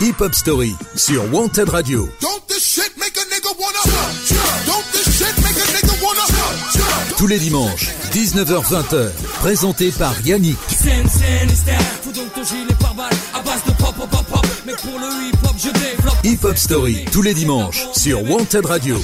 Hip Hop Story sur Wanted Radio. Tous les dimanches, 19h-20h, présenté par Yannick. Hip Hop Story, tous les dimanches, sur Wanted Radio.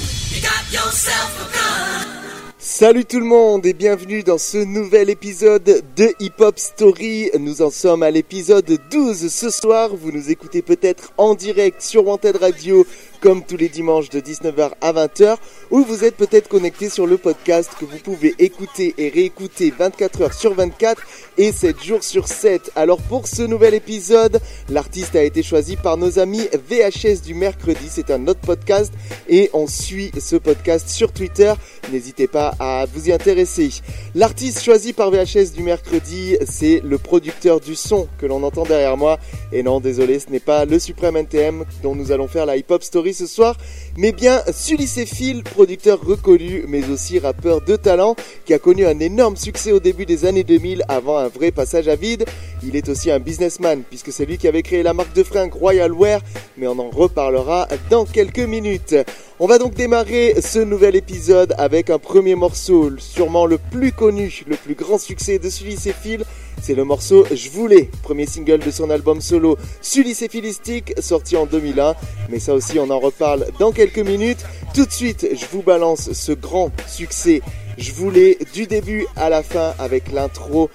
Salut tout le monde et bienvenue dans ce nouvel épisode de Hip Hop Story. Nous en sommes à l'épisode 12 ce soir. Vous nous écoutez peut-être en direct sur Wanted Radio comme tous les dimanches de 19h à 20h, ou vous êtes peut-être connecté sur le podcast que vous pouvez écouter et réécouter 24h sur 24 et 7 jours sur 7. Alors pour ce nouvel épisode, l'artiste a été choisi par nos amis VHS du mercredi, c'est un autre podcast et on suit ce podcast sur Twitter, n'hésitez pas à vous y intéresser. L'artiste choisi par VHS du mercredi, c'est le producteur du son que l'on entend derrière moi, et non désolé, ce n'est pas le Supreme NTM dont nous allons faire la hip-hop story ce soir, mais bien Sully Phil, producteur reconnu, mais aussi rappeur de talent, qui a connu un énorme succès au début des années 2000 avant un vrai passage à vide. Il est aussi un businessman, puisque c'est lui qui avait créé la marque de fringues Royal Wear, mais on en reparlera dans quelques minutes. On va donc démarrer ce nouvel épisode avec un premier morceau, sûrement le plus connu, le plus grand succès de Sully Phil, c'est le morceau Je voulais, premier single de son album solo Sully Philistique, sorti en 2001. Mais ça aussi, on en reparle dans quelques minutes. Tout de suite, je vous balance ce grand succès. Je voulais du début à la fin avec l'intro,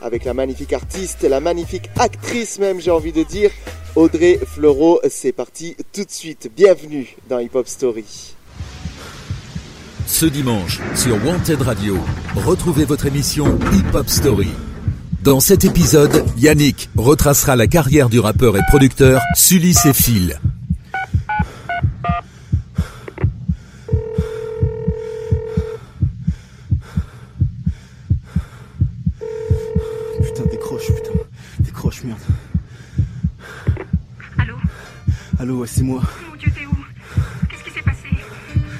avec la magnifique artiste, la magnifique actrice même, j'ai envie de dire, Audrey Fleurot. C'est parti tout de suite. Bienvenue dans Hip Hop Story. Ce dimanche, sur Wanted Radio, retrouvez votre émission Hip Hop Story. Dans cet épisode, Yannick retracera la carrière du rappeur et producteur Sully Phil. Putain, décroche, putain. Décroche, merde. Allô Allô, ouais, c'est moi. Mon Dieu, t'es où? Qu'est-ce qui s'est passé?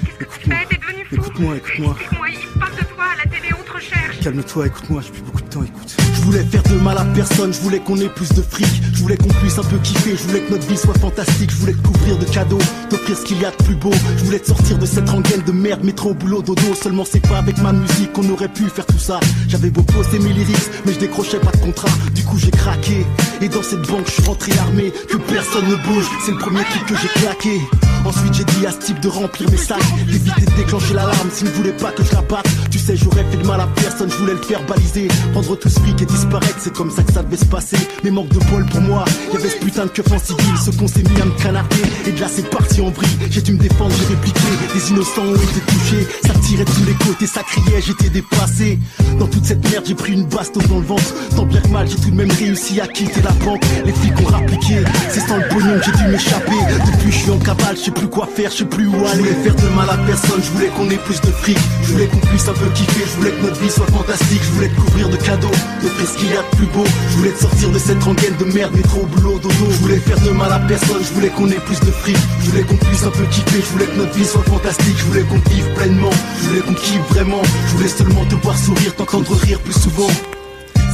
Qu'est-ce que tu fais? T'es devenu fou? Écoute-moi, écoute-moi. Explique-moi, il parle de toi à la télé, on te recherche. Calme-toi, écoute-moi, j'ai plus beaucoup de temps, écoute. Je voulais faire de mal à personne, je voulais qu'on ait plus de fric, je voulais qu'on puisse un peu kiffer, je voulais que notre vie soit fantastique, je voulais te couvrir de cadeaux, t'offrir ce qu'il y a de plus beau, je voulais te sortir de cette rengaine de merde, métro, boulot, dodo, seulement c'est pas avec ma musique qu'on aurait pu faire tout ça. J'avais beau poster mes lyrics, mais je décrochais pas de contrat, du coup j'ai craqué, et dans cette banque je suis rentré armé, que personne ne bouge, c'est le premier kick que j'ai claqué. Ensuite j'ai dit à ce type de remplir mes sacs. D'éviter de déclencher l'alarme s'il ne voulait pas que je la batte. Tu sais j'aurais fait de mal à personne, je voulais le faire baliser. Prendre tout ce fric et disparaître, c'est comme ça que ça devait se passer. Mais manque de bol pour moi, y'avait ce putain de keuf en civil. Ce qu'on s'est mis à me canarder. Et de là c'est parti en vrille. J'ai dû me défendre, j'ai répliqué. Des innocents ont été touchés. Ça tirait de tous les côtés, ça criait, j'étais dépassé. Dans toute cette merde j'ai pris une bastos dans le ventre. Tant bien que mal j'ai tout de même réussi à quitter la banque. Les flics ont rappliqué, c'est sans le pognon que j'ai dû m'échapper. Depuis je suis en cavale, je sais plus quoi faire, je sais plus où aller. Je voulais faire de mal à personne, je voulais qu'on ait plus de fric. Je voulais qu'on puisse un peu kiffer, je voulais que notre vie soit fantastique. Je voulais te couvrir de cadeaux, t'offrir ce qu'il y a de plus beau? Je voulais te sortir de cette rengaine de merde, métro, boulot, dodo. Je voulais faire de mal à personne, je voulais qu'on ait plus de fric. Je voulais qu'on puisse un peu kiffer, je voulais que notre vie soit fantastique. Je voulais qu'on vive pleinement, je voulais qu'on kiffe vraiment. Je voulais seulement te voir sourire, t'entendre rire plus souvent.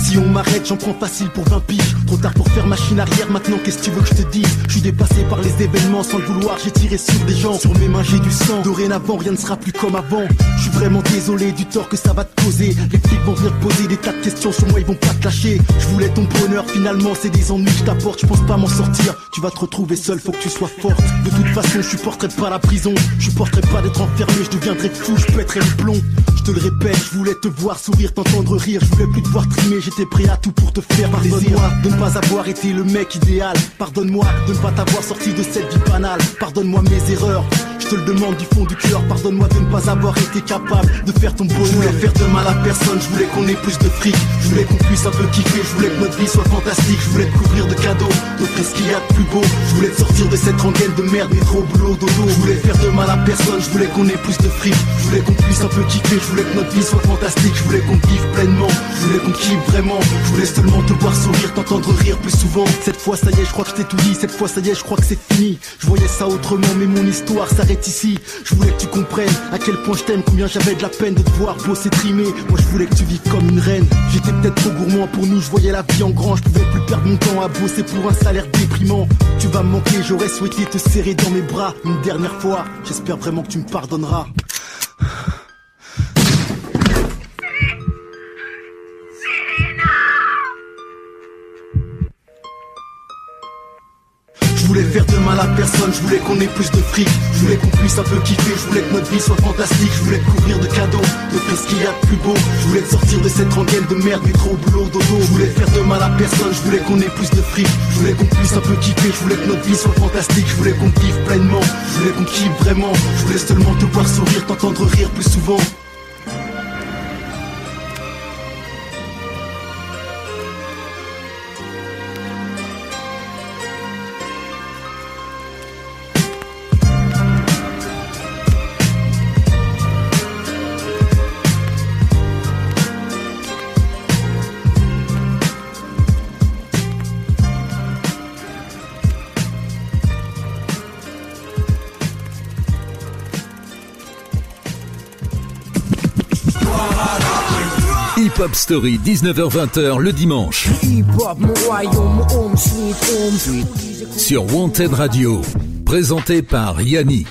Si on m'arrête, j'en prends facile pour 20 piges. Trop tard pour faire machine arrière, maintenant qu'est-ce que tu veux que je te dise? Je suis dépassé par les événements sans le vouloir, j'ai tiré sur des gens. Sur mes mains, j'ai du sang. Dorénavant, rien ne sera plus comme avant. Je suis vraiment désolé du tort que ça va te causer. Les flics vont venir poser des tas de questions sur moi, ils vont pas te lâcher. Je voulais ton bonheur, finalement, c'est des ennuis que je t'apporte. Je pense pas m'en sortir. Tu vas te retrouver seul, faut que tu sois forte. De toute façon, je supporterai pas la prison. Je supporterai pas d'être enfermé, je deviendrai fou, je pèterai le plomb. Je te le répète, je voulais te voir sourire, t'entendre rire. Je voulais plus te voir trimer, j'étais prêt à tout pour te faire Pardonne-moi de ne pas avoir été le mec idéal. Pardonne-moi de ne pas t'avoir sorti de cette vie banale. Pardonne-moi mes erreurs. Je te le demande du fond du cœur. Pardonne-moi de ne pas avoir été capable de faire ton bonheur. Je voulais faire de mal à personne. Je voulais qu'on ait plus de fric. Je voulais qu'on puisse un peu kiffer. Je voulais que notre vie soit fantastique. Je voulais te couvrir de cadeaux, t'offrir ce qu'il y a de plus beau. Je voulais te sortir de cette rengaine de merde, métro, boulot, dodo. Je voulais faire de mal à personne. Je voulais qu'on ait plus de fric. Je voulais qu'on puisse un peu kiffer. Je voulais que notre vie soit fantastique. Je voulais qu'on vive pleinement. Je voulais qu'on kiffe vraiment. Je voulais seulement te voir sourire, t'entendre rire plus souvent. Cette fois, ça y est, je crois que je t'ai tout dit. Cette fois, ça y est, je crois que c'est fini. Je voyais ça autrement, mais mon histoire s'arrête ici. Je voulais que tu comprennes à quel point je t'aime, combien j'avais de la peine de te voir bosser trimer. Moi, je voulais que tu vives comme une reine. J'étais peut-être trop gourmand pour nous, je voyais la vie en grand. Vais plus perdre mon temps à bosser pour un salaire déprimant. Tu vas me manquer, j'aurais souhaité te serrer dans mes bras une dernière fois. J'espère vraiment que tu me pardonneras. Je voulais qu'on ait plus de fric, je voulais qu'on puisse un peu kiffer, je voulais que notre vie soit fantastique, je voulais te couvrir de cadeaux, de faire ce qu'il y a de plus beau, je voulais te sortir de cette rengaine de merde, métro, boulot, dodo, je voulais faire de mal à personne, je voulais qu'on ait plus de fric, je voulais qu'on puisse un peu kiffer, je voulais que notre vie soit fantastique, je voulais qu'on kiffe pleinement, je voulais qu'on kiffe vraiment, je voulais seulement te voir sourire, t'entendre rire plus souvent. Hop Story, 19h-20h le dimanche. Sur Wanted Radio. Présenté par Yannick.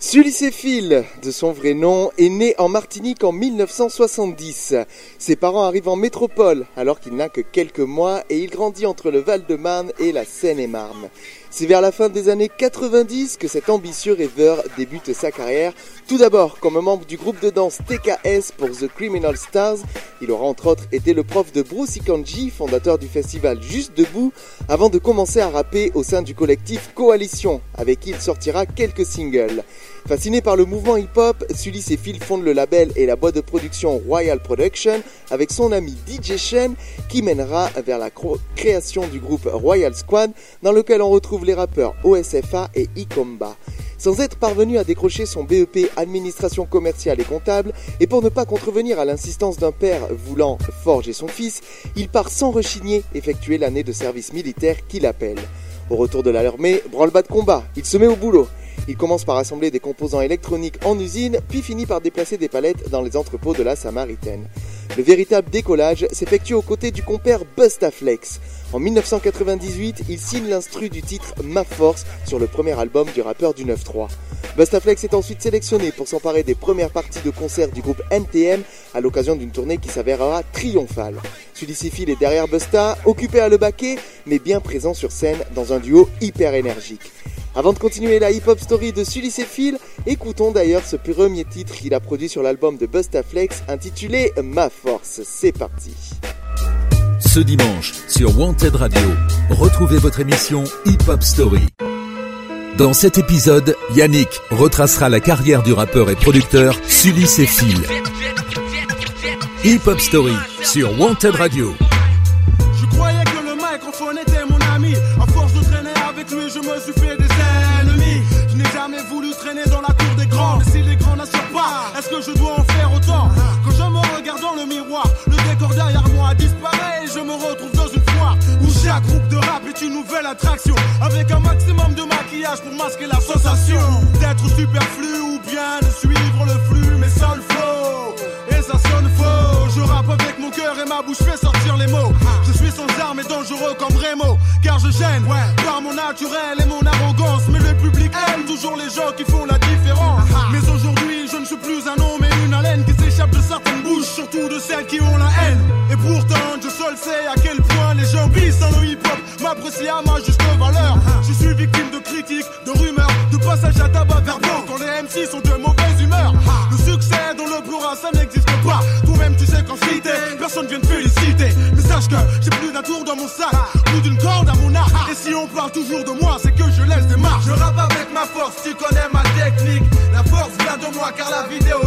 Sully Phil, de son vrai nom, est né en Martinique en 1970. Ses parents arrivent en métropole alors qu'il n'a que quelques mois et il grandit entre le Val-de-Marne et la Seine-et-Marne. C'est vers la fin des années 90 que cet ambitieux rêveur débute sa carrière. Tout d'abord comme membre du groupe de danse TKS pour The Criminal Stars. Il aura entre autres été le prof de Bruce Ikanji, fondateur du festival Juste Debout, avant de commencer à rapper au sein du collectif Coalition, avec qui il sortira quelques singles. Fasciné par le mouvement hip-hop, Sully et Phil fondent le label et la boîte de production Royal Production avec son ami DJ Shen qui mènera vers la création du groupe Royal Squad dans lequel on retrouve les rappeurs OSFA et Ikomba. Sans être parvenu à décrocher son BEP administration commerciale et comptable, et pour ne pas contrevenir à l'insistance d'un père voulant forger son fils, il part sans rechigner effectuer l'année de service militaire qu'il appelle. Au retour de l'armée, branle-bas de combat, il se met au boulot. Il commence par assembler des composants électroniques en usine, puis finit par déplacer des palettes dans les entrepôts de la Samaritaine. Le véritable décollage s'effectue aux côtés du compère Bustaflex. En 1998, il signe l'instru du titre Ma Force sur le premier album du rappeur du 9-3. Bustaflex est ensuite sélectionné pour s'emparer des premières parties de concert du groupe NTM à l'occasion d'une tournée qui s'avérera triomphale. Phil est derrière Busta, occupé à le baquer, mais bien présent sur scène dans un duo hyper énergique. Avant de continuer la hip-hop story de Sully Phil, écoutons d'ailleurs ce premier titre qu'il a produit sur l'album de Bustaflex intitulé Ma Force. C'est parti. Ce dimanche, sur Wanted Radio, retrouvez votre émission Hip Hop Story. Dans cet épisode, Yannick retracera la carrière du rappeur et producteur Sully Phil. Hip Hop Story sur Wanted Radio. Je croyais que le microphone était mon ami. Le décor derrière moi disparaît et je me retrouve dans une foire où chaque groupe de rap est une nouvelle attraction. Avec un maximum de maquillage pour masquer la sensation d'être superflu ou bien de suivre le flux, mais sans le flow. Et ça sonne faux. Je rappe avec mon cœur et ma bouche fait sortir les mots. Je suis sans armes et dangereux comme Remo. Car je gêne par mon naturel et mon arrogance. Mais le public aime toujours les gens qui font à quel point les gens glissent dans le hip-hop, m'apprécient à ma juste valeur. Je suis victime de critiques, de rumeurs, de passages à tabac verbaux quand les MC sont de mauvaise humeur. Le succès dans le plural, ça n'existe pas. Toi-même, tu sais qu'en cité, personne vient te féliciter. Mais sache que j'ai plus d'un tour dans mon sac, plus d'une corde à mon arc. Et si on parle toujours de moi, c'est que je laisse des marques. Je rappe avec ma force, tu connais ma technique. La force vient de moi car la vidéo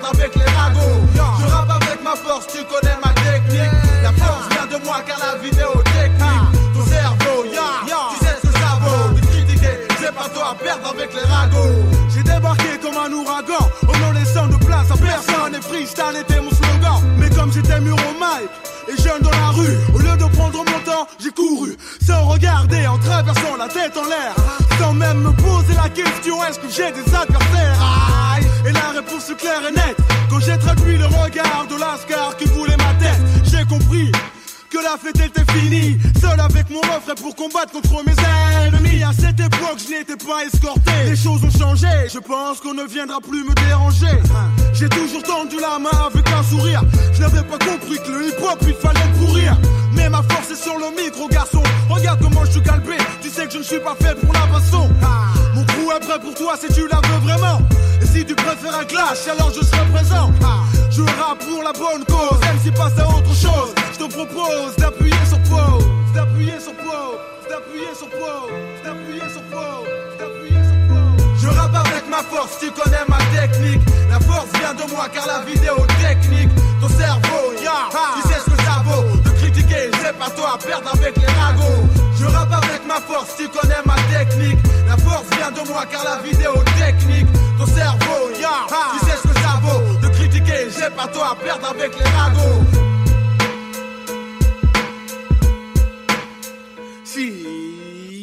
avec les ragots. Je rappe avec ma force, tu connais ma technique. La force vient de moi car la vidéo technique, ton cerveau, tu sais ce que ça vaut. Critiquer, j'ai pas toi à perdre avec les ragots. J'ai débarqué comme un ouragan, en ne laissant de place à personne. Et freestyle était mon slogan. Mais comme j'étais mûr au mic et jeune dans la rue, au lieu de prendre mon temps, j'ai couru sans regarder, en traversant la tête en l'air, sans même me poser la question est-ce que j'ai des adversaires? Réponse claire et nette. Quand j'ai traduit le regard de l'ascar qui voulait ma tête, j'ai compris que la fête était finie. Seul avec mon refrain pour combattre contre mes ennemis. À cette époque, je n'étais pas escorté. Les choses ont changé, je pense qu'on ne viendra plus me déranger. J'ai toujours tendu la main avec un sourire. Je n'avais pas compris que le hip-hop il fallait pourrir. Mais ma force est sur le micro, garçon. Regarde comment je suis galbé. Tu sais que je ne suis pas fait pour la façon. Prêt pour toi si tu la veux vraiment. Et si tu préfères un clash, alors je serai présent. Je rappe pour la bonne cause, même si passe à autre chose. Je te propose d'appuyer sur pause, d'appuyer sur pause, d'appuyer sur pause, d'appuyer sur pause, d'appuyer sur. Je rappe avec ma force, tu connais ma technique. La force vient de moi car la vidéo technique, ton cerveau, ya, tu sais ce que ça vaut. De critiquer, c'est pas toi à perdre avec les ragots. Je rappe avec ma force, tu connais ma technique. La force vient de moi car la vidéo technique, ton cerveau, ya, tu sais ce que ça vaut. De critiquer, j'ai pas toi à perdre avec les ragots. Si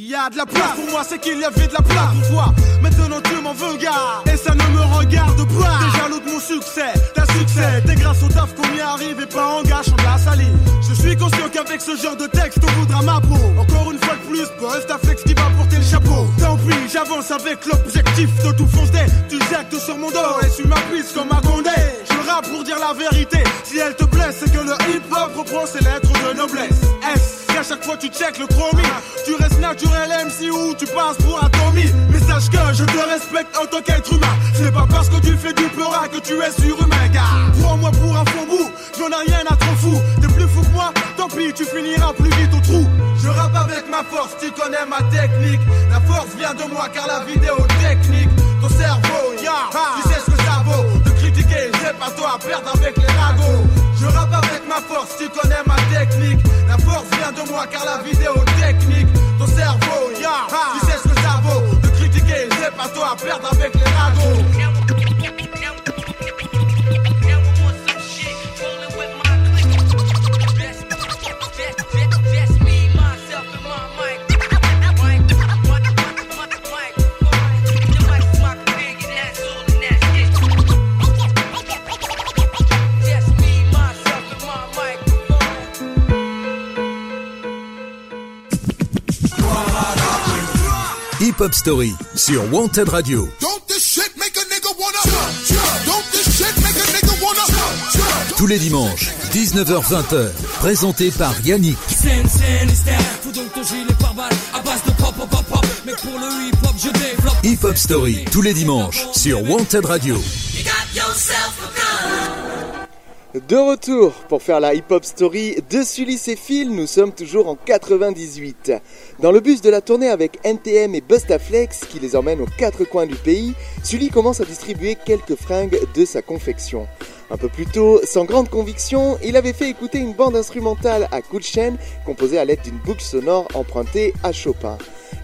y a de la place pour moi, c'est qu'il y avait de la place pour toi. Maintenant tu m'en veux, gars, et ça ne me regarde pas. T'es jaloux de mon succès, ta succès, t'es grâce au taf qu'on y arrive et pas en gâchant de la salive. Je suis conscient qu'avec ce genre de texte, on voudra ma peau. Encore une fois de plus, boss, ta flex qui va porter le chapeau. Tant pis, j'avance avec l'objectif de tout foncer. Tu jettes sur mon dos et tu m'appuies comme un condé. Je rappe pour dire la vérité. Si elle te blesse, c'est que le hip-hop reprend ses lettres de noblesse. S. À chaque fois tu check le chromie. Tu restes naturel MC ou tu passes pour un Tommy Mais sache que je te respecte en tant qu'être humain. Ce n'est pas parce que tu fais du pleura que tu es surhumain Gars, prends-moi pour un faux bout J'en ai rien à trop fou T'es plus fou que moi, tant pis tu finiras plus vite au trou. Je rappe avec ma force, tu connais ma technique. La force vient de moi car la vidéo technique. Ton cerveau, ya, tu sais ce que ça vaut. De critiquer, j'ai pas toi à perdre avec les ragots. Je rappe avec ma force, tu connais ma technique. La force vient de moi car Story sur Wanted Radio. Don't this shit make a nigga wanna Don't this shit make a nigga wanna Tous les dimanches, 19h-20h, présenté par Yannick. Hip Hop Story, tous les dimanches, sur Wanted Radio. De retour pour faire la hip-hop story de Sully et nous sommes toujours en 98. Dans le bus de la tournée avec NTM et Bustaflex qui les emmène aux quatre coins du pays, Sully commence à distribuer quelques fringues de sa confection. Un peu plus tôt, sans grande conviction, il avait fait écouter une bande instrumentale à coup de chaîne composée à l'aide d'une boucle sonore empruntée à Chopin.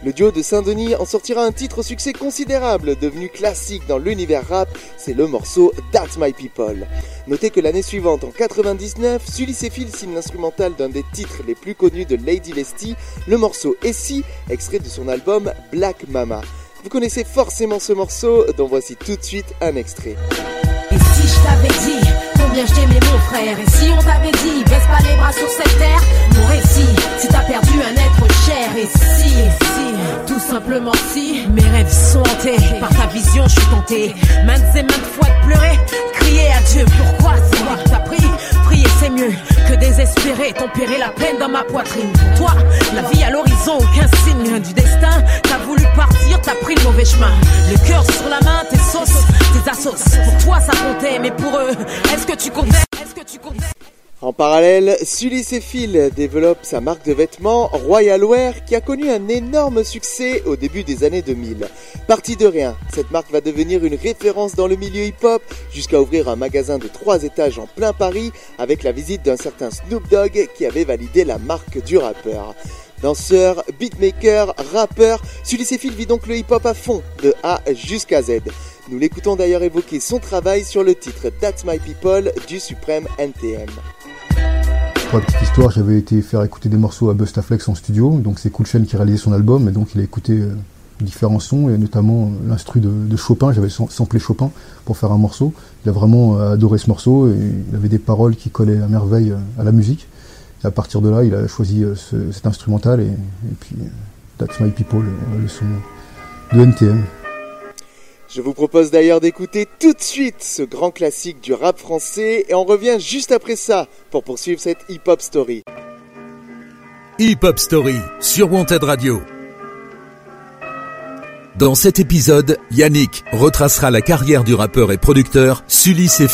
Le duo de Saint-Denis en sortira un titre au succès considérable, devenu classique dans l'univers rap, c'est le morceau That's My People. Notez que l'année suivante, en 99, Sully Phil signe l'instrumental d'un des titres les plus connus de Lady Lesty, le morceau Essie, extrait de son album Black Mama. Vous connaissez forcément ce morceau, dont voici tout de suite un extrait. Tenté Maintes et maintes fois de pleurer. Crier à Dieu pourquoi c'est moi t'as pris? Prier c'est mieux que désespérer. Tempérer la peine dans ma poitrine. Pour toi, la vie à l'horizon, aucun signe du destin. T'as voulu partir, t'as pris le mauvais chemin. Le cœur sur la main, tes sauces, tes assos. Pour toi ça comptait, mais pour eux, est-ce que tu comptais? En parallèle, Sully et Phil développe sa marque de vêtements Royal Wear qui a connu un énorme succès au début des années 2000. Parti de rien, cette marque va devenir une référence dans le milieu hip-hop jusqu'à ouvrir un magasin de 3 étages en plein Paris avec la visite d'un certain Snoop Dogg qui avait validé la marque du rappeur. Danseur, beatmaker, rappeur, Sully Phil vit donc le hip-hop à fond, de A jusqu'à Z. Nous l'écoutons d'ailleurs évoquer son travail sur le titre That's My People du suprême NTM. Pour la petite histoire, j'avais été faire écouter des morceaux à Bustaflex en studio, donc c'est Cool Chain qui réalisait son album, et donc il a écouté euh, différents sons et notamment l'instru de, Chopin. J'avais samplé Chopin pour faire un morceau. Il a vraiment adoré ce morceau et il avait des paroles qui collaient à merveille à la musique. Et à partir de là, il a choisi cet instrumental et, et puis That's My People, le son de NTM. Je vous propose d'ailleurs d'écouter tout de suite ce grand classique du rap français et on revient juste après ça pour poursuivre cette hip-hop story. Hip-hop story sur Wanted Radio. Dans cet épisode, Yannick retracera la carrière du rappeur et producteur Sully et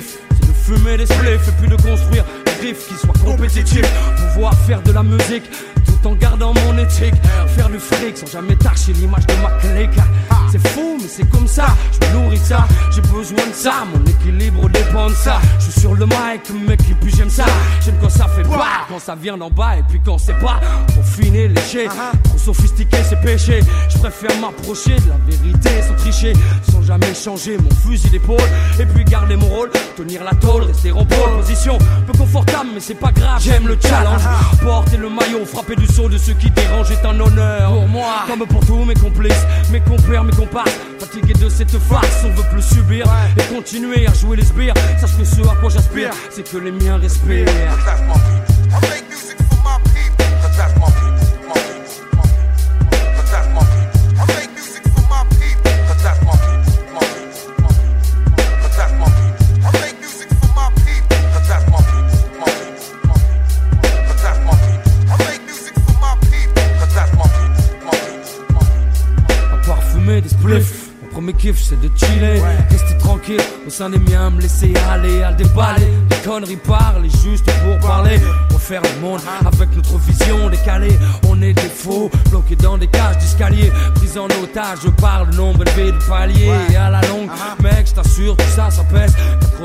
C'est de fumer des spliffs et puis de construire des griffes qui soient compétitifs. Pouvoir faire de la musique tout en gardant mon éthique. Faire du fric sans jamais tâcher l'image de ma clique. C'est fou, mais c'est comme ça. Je me nourris ça, j'ai besoin de ça. Mon équilibre dépend de ça. Je suis sur le mic, mec, et puis j'aime ça. J'aime quand ça fait pas, quand ça vient d'en bas, et puis quand c'est pas. Pour finir léché, trop sophistiqué, c'est péché. Je préfère m'approcher de la vérité sans tricher, sans jamais changer mon fusil d'épaule. Et puis garder mon rôle, tenir la tôle, rester en pole position. Peu confortable, mais c'est pas grave, j'aime le challenge. Porter le maillot, frapper du saut de ceux qui dérangent est un honneur pour moi. Comme pour tous mes complices, mes compères, mes Fatigué de cette farce, on veut plus subir et continuer à jouer les sbires. Sache que ce à quoi j'aspire, c'est que les miens respirent. C'est de chiller, rester tranquille au sein des miens, me laisser aller à déballer. Des conneries parlent juste pour parler. Refaire le monde avec notre vision décalée. On est des faux, bloqués dans des cages d'escalier. Pris en otage, je parle le nombre élevé de paliers. Et à la longue, mec, je t'assure, tout ça, ça pèse.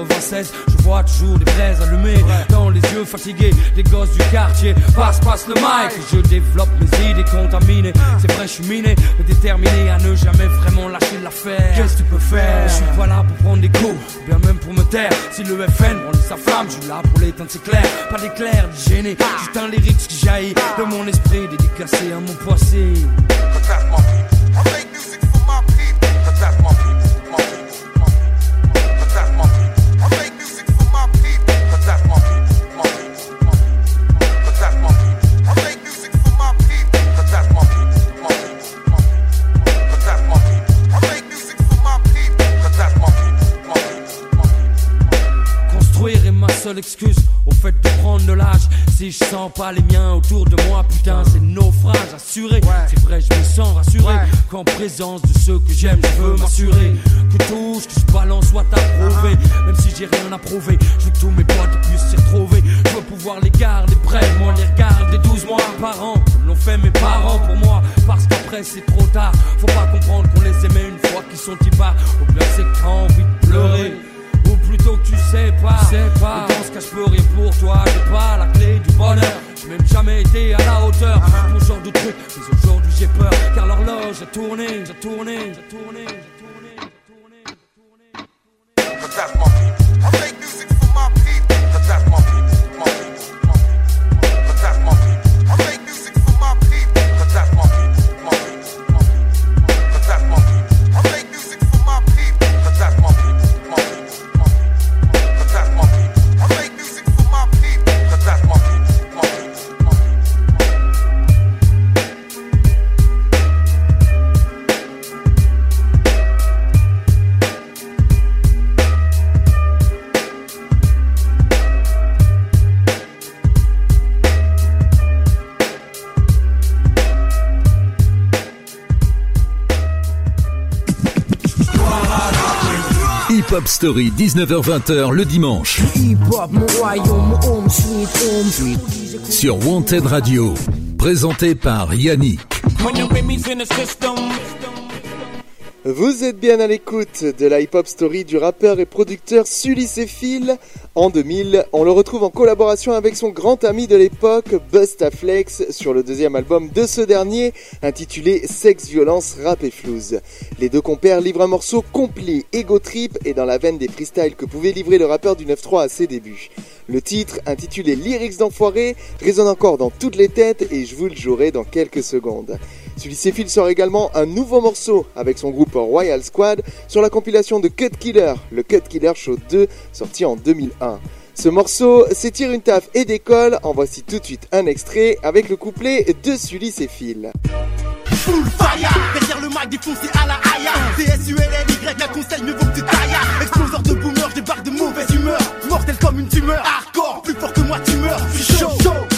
96, je vois toujours des braises allumées dans les yeux fatigués. Les gosses du quartier passe, passe le mic. Je développe mes idées contaminées. C'est vrai, je suis miné, mais déterminé à ne jamais vraiment lâcher l'affaire. Qu'est-ce que tu peux faire? Je suis pas là pour prendre des coups, bien même pour me taire. Si le FN brandit sa flamme, je suis là pour l'éteindre, c'est clair. Pas d'éclair, gêné, juste un lyrics qui jaillit de mon esprit, dédicacé à mon passé. Excuse au fait de prendre de l'âge. Si je sens pas les miens autour de moi, putain, c'est naufrage assuré. C'est vrai, je me sens rassuré qu'en présence de ceux que j'aime, je veux m'assurer que tout ce que je balance soit approuvé. Même si j'ai rien à prouver, je veux que tous mes potes puissent s'y retrouver. Je veux pouvoir les garder près, moi les regarder 12 mois par an, comme l'ont fait mes parents pour moi. Parce qu'après c'est trop tard, faut pas comprendre qu'on les aimait une fois qu'ils sont y bas. Au bien c'est que envie de pleurer plutôt que tu sais pas. Sais pas. Ce cas, je peux rien pour toi. J'ai pas la clé du bonheur. J'ai même jamais été à la hauteur. Mon genre de truc, mais aujourd'hui j'ai peur. Car l'horloge a tourné, j'ai tourné, j'ai tourné, j'ai tourné, j'ai tourné, j'ai tourné. Story, 19h-20h le dimanche. Sur Wanted Radio, présenté par Yannick. Vous êtes bien à l'écoute de la hip-hop story du rappeur et producteur Sully Phil. En 2000, on le retrouve en collaboration avec son grand ami de l'époque, Bustaflex, sur le deuxième album de ce dernier, intitulé Sex, Violence, Rap et Flouze. Les deux compères livrent un morceau complet, ego trip et dans la veine des freestyles que pouvait livrer le rappeur du 9-3 à ses débuts. Le titre, intitulé Lyrics d'enfoiré, résonne encore dans toutes les têtes et je vous le jouerai dans quelques secondes. Celui-ci sort également un nouveau morceau avec son groupe Royal Squad sur la compilation de Cut Killer, le Cut Killer Show 2, sorti en 2001. Ce morceau s'étire une taf et décolle, en voici tout de suite un extrait avec le couplet de Sully et. Full fire Derrière le mic défoncé à la Aya D-S-U-L-L-Y, un conseil mieux vaut que tu tailles Exploseur de boomer, débarque de mauvaise humeur. Mortel comme une tumeur, hardcore, plus fort que moi tu meurs Je suis chaud,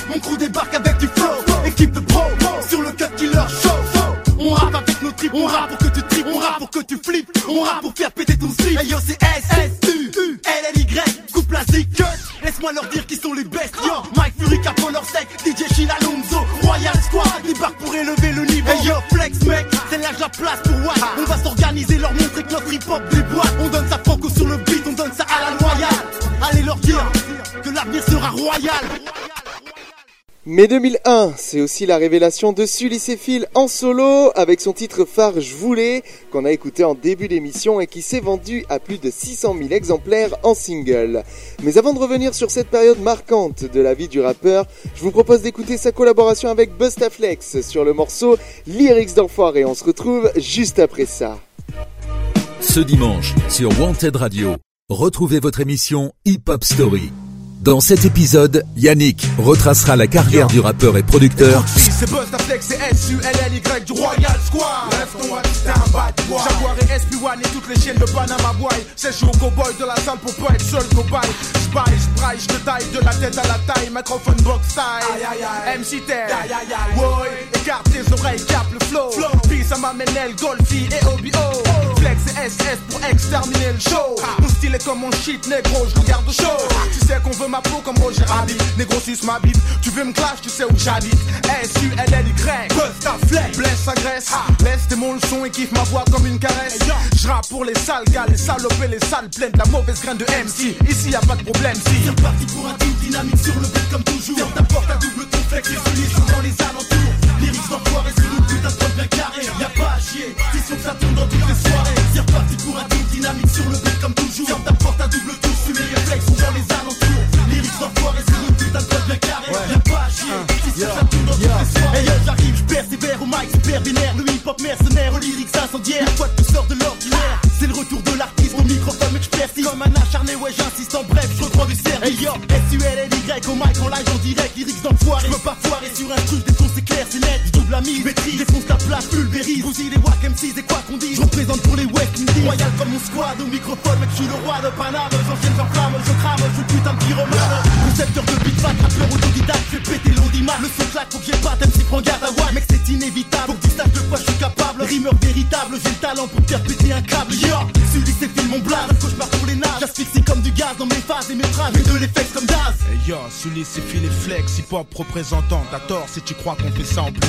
mon crew débarque avec on rappe avec nos tripes, on rappe pour que tu tripes, on rappe pour que tu flippes, on rappe pour faire péter ton slip. Hey yo, c'est S, S, U, U, L, L, Y, coupe la cut. Laisse-moi leur dire qui sont les bestes, yo. Mike Fury, Capo, leur sec, DJ Sheila Alonso, Royal Squad, débarque pour élever le niveau. Hey yo, flex, mec, c'est là la place pour Watt. On va s'organiser, leur montrer que notre hip hop déboîte. On donne sa franco sur le beat, on donne ça à la royale. Allez leur dire que l'avenir sera royal. Mais 2001, c'est aussi la révélation de Sully Phil en solo avec son titre phare Je voulais qu'on a écouté en début d'émission et qui s'est vendu à plus de 600 000 exemplaires en single. Mais avant de revenir sur cette période marquante de la vie du rappeur, je vous propose d'écouter sa collaboration avec Bustaflex sur le morceau Lyrics d'enfoiré. On se retrouve juste après ça. Ce dimanche sur Wanted Radio, retrouvez votre émission Hip Hop Story. Dans cet épisode, Yannick retracera la carrière du rappeur et producteur. Et SS pour exterminer le show. Mon style est comme mon shit, négro, je regarde au show. Tu sais qu'on veut ma peau comme Roger Rabbit. Négro suce ma bite. Tu veux me clash, tu sais où j'habite. S-U-L-L-Y. Buzz ta flex. Blesse, agresse. Laisse tes mon son et kiffe ma voix comme une caresse. Je pour les sales gars, les salopés, les salles pleines de la mauvaise graine de MC. Ici y a pas de problème, si. C'est reparti pour un team dynamique sur le beat comme toujours. Ferme ta porte à double ton flex, les souliers sont dans les alentours. Lyrics d'enfoirés sur une putain de bien carré. Y'a pas à chier, si que ça tourne dans toutes les soirées. C'est reparti pour un team dynamique sur le beat comme toujours. Ferme ta porte à double tour, hip hop représentant. T'as tort si tu crois qu'on fait ça en plaisantant.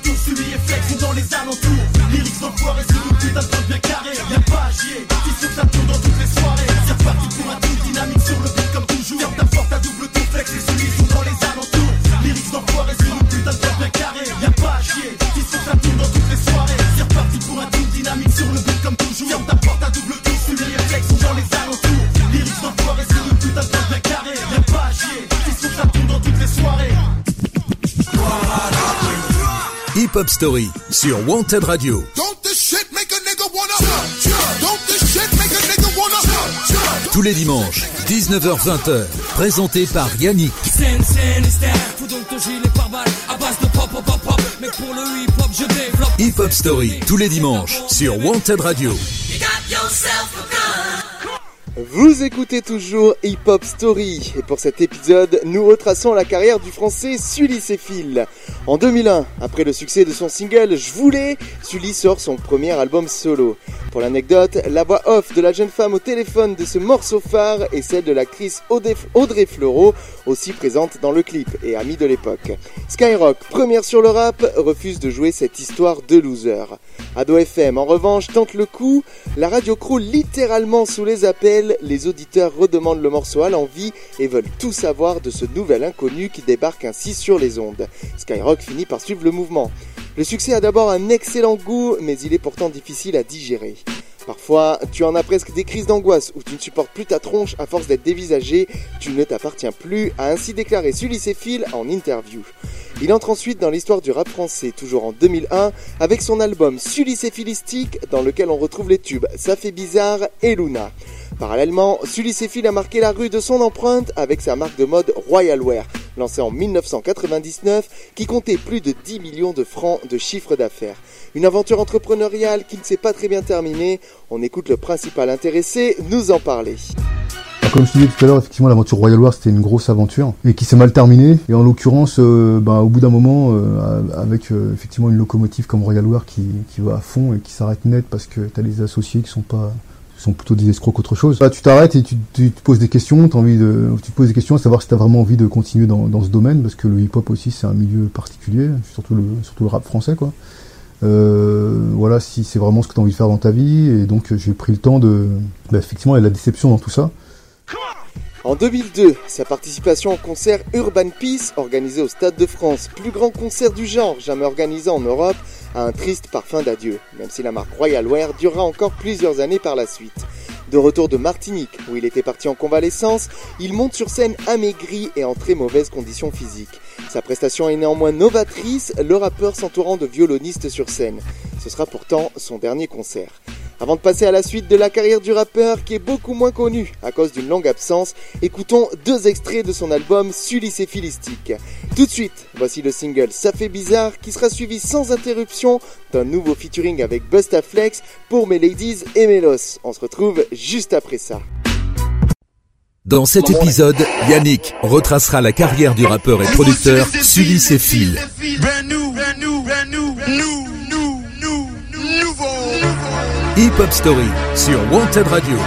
sur pas à chier, tour dans toutes les soirées. C'est parti pour un dynamique sur le beat comme et putain de carré. Pas à chier, sur dans toutes les soirées. Parti pour un tout dynamique sur le beat comme toujours. Porte à double tour, les pas dans toutes les soirées. Hip Hop Story sur Wanted Radio. Tous les dimanches, 19h-20h, présenté par Yannick. Hip hop, Story, tous les dimanches, sur Wanted Radio. Vous écoutez toujours Hip Hop Story et pour cet épisode, nous retraçons la carrière du français Sully Phil. En 2001, après le succès de son single Je voulais, Sully sort son premier album solo. Pour l'anecdote, la voix off de la jeune femme au téléphone de ce morceau phare est celle de l'actrice Audrey Fleurot, aussi présente dans le clip et amie de l'époque. Skyrock, première sur le rap, refuse de jouer cette histoire de loser. Ado FM, en revanche, tente le coup, la radio croule littéralement sous les appels, les auditeurs redemandent le morceau à l'envie et veulent tout savoir de ce nouvel inconnu qui débarque ainsi sur les ondes. Finit par suivre le mouvement. Le succès a d'abord un excellent goût, mais il est pourtant difficile à digérer. Parfois, tu en as presque des crises d'angoisse où tu ne supportes plus ta tronche à force d'être dévisagé, tu ne t'appartiens plus, a ainsi déclaré Sully Phil en interview. Il entre ensuite dans l'histoire du rap français, toujours en 2001, avec son album Sully dans lequel on retrouve les tubes Ça fait bizarre et Luna. Parallèlement, Sully Phil a marqué la rue de son empreinte avec sa marque de mode Royal Wear, lancée en 1999, qui comptait plus de 10 millions de francs de chiffre d'affaires. Une aventure entrepreneuriale qui ne s'est pas très bien terminée. On écoute le principal intéressé nous en parler. Comme je disais tout à l'heure, effectivement, l'aventure Royal War, c'était une grosse aventure et qui s'est mal terminée. Et en l'occurrence, euh, ben, au bout d'un moment, euh, avec euh, effectivement une locomotive comme Royal War qui, qui va à fond et qui s'arrête net parce que t'as les associés qui sont pas sont plutôt des escrocs qu'autre chose. Là, tu t'arrêtes et tu, te poses des questions, as envie de, tu te poses des questions à savoir si tu as vraiment envie de continuer dans, ce domaine, parce que le hip-hop aussi c'est un milieu particulier, surtout le, rap français quoi. Euh, voilà, si c'est vraiment ce que tu as envie de faire dans ta vie, et donc j'ai pris le temps de, bah, effectivement, il y a la déception dans tout ça. En 2002, sa participation au concert Urban Peace, organisé au Stade de France, plus grand concert du genre jamais organisé en Europe, a un triste parfum d'adieu, même si la marque Royal Wear durera encore plusieurs années par la suite. De retour de Martinique, où il était parti en convalescence, il monte sur scène amaigri et en très mauvaise condition physique. Sa prestation est néanmoins novatrice, le rappeur s'entourant de violonistes sur scène. Ce sera pourtant son dernier concert. Avant de passer à la suite de la carrière du rappeur qui est beaucoup moins connu à cause d'une longue absence, écoutons deux extraits de son album Sully Philistique. Tout de suite, voici le single Ça fait bizarre qui sera suivi sans interruption d'un nouveau featuring avec Bustaflex pour mes ladies et Melos. On se retrouve juste après ça. Dans cet épisode, Yannick retracera la carrière du rappeur et producteur Sully nouveau. Hip Hop Story sur Wanted Radio.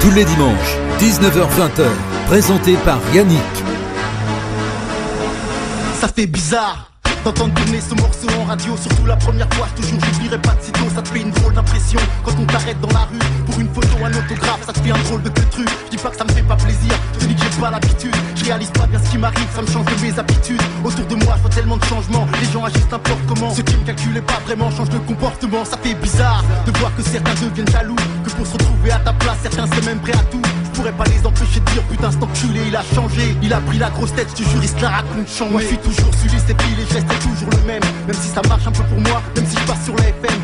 Tous les dimanches, 19h-20h, présenté par Yannick. Ça fait bizarre d'entendre tourner ce morceau en radio, surtout la première fois, jure, j'oublierai pas de sitôt, ça te fait une drôle d'impression quand on t'arrête dans la rue pour une photo, un autographe, ça te fait un drôle de truc. Je dis pas que ça me fait pas plaisir, je dis que j'ai pas l'habitude, je réalise pas bien ce qui m'arrive, ça me change de mes habitudes. Autour de moi, je vois tellement de changements, les gens agissent n'importe comment, ceux qui me calculaient pas vraiment changent de comportement, ça fait bizarre de voir que certains deviennent jaloux, que pour se retrouver à ta place, certains sont même prêts à tout. Je pourrais pas les empêcher de dire putain cet enculé il a changé. Il a pris la grosse tête, je te jure il se la raconte changé Moi je suis toujours celui c'est pile les gestes est toujours le même. Même si ça marche un peu pour moi, même si je passe sur la FM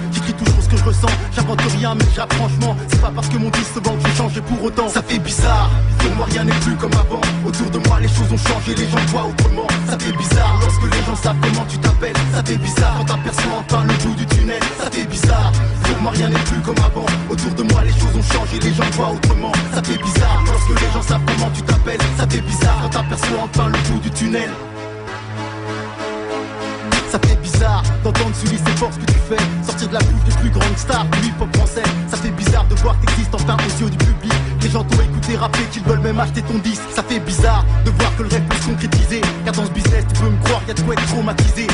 que je ressens, j'invente rien mais j'rappe franchement C'est pas parce que mon disque se vend que j'ai changé pour autant. Ça fait bizarre, pour moi rien n'est plus comme avant. Autour de moi les choses ont changé, les gens voient autrement. Ça fait bizarre lorsque les gens savent comment tu t'appelles. Ça fait bizarre quand t'aperçois enfin le bout du tunnel. Ça fait bizarre, pour moi rien n'est plus comme avant. Autour de moi les choses ont changé, les gens voient autrement. Ça fait bizarre lorsque les gens savent comment tu t'appelles. Ça fait bizarre quand t'aperçois enfin le bout du tunnel ça fait bizarre d'entendre celui ses forces que tu fais. Sortir de la bouche des plus grandes stars du hip-hop français. Ça fait bizarre de voir t'existes enfin aux yeux du public. Les gens t'ont écouté rapper qu'ils veulent même acheter ton disque. Ça fait bizarre de voir que le rêve peut se concrétiser Car dans ce business tu peux me croire y'a de quoi être traumatisé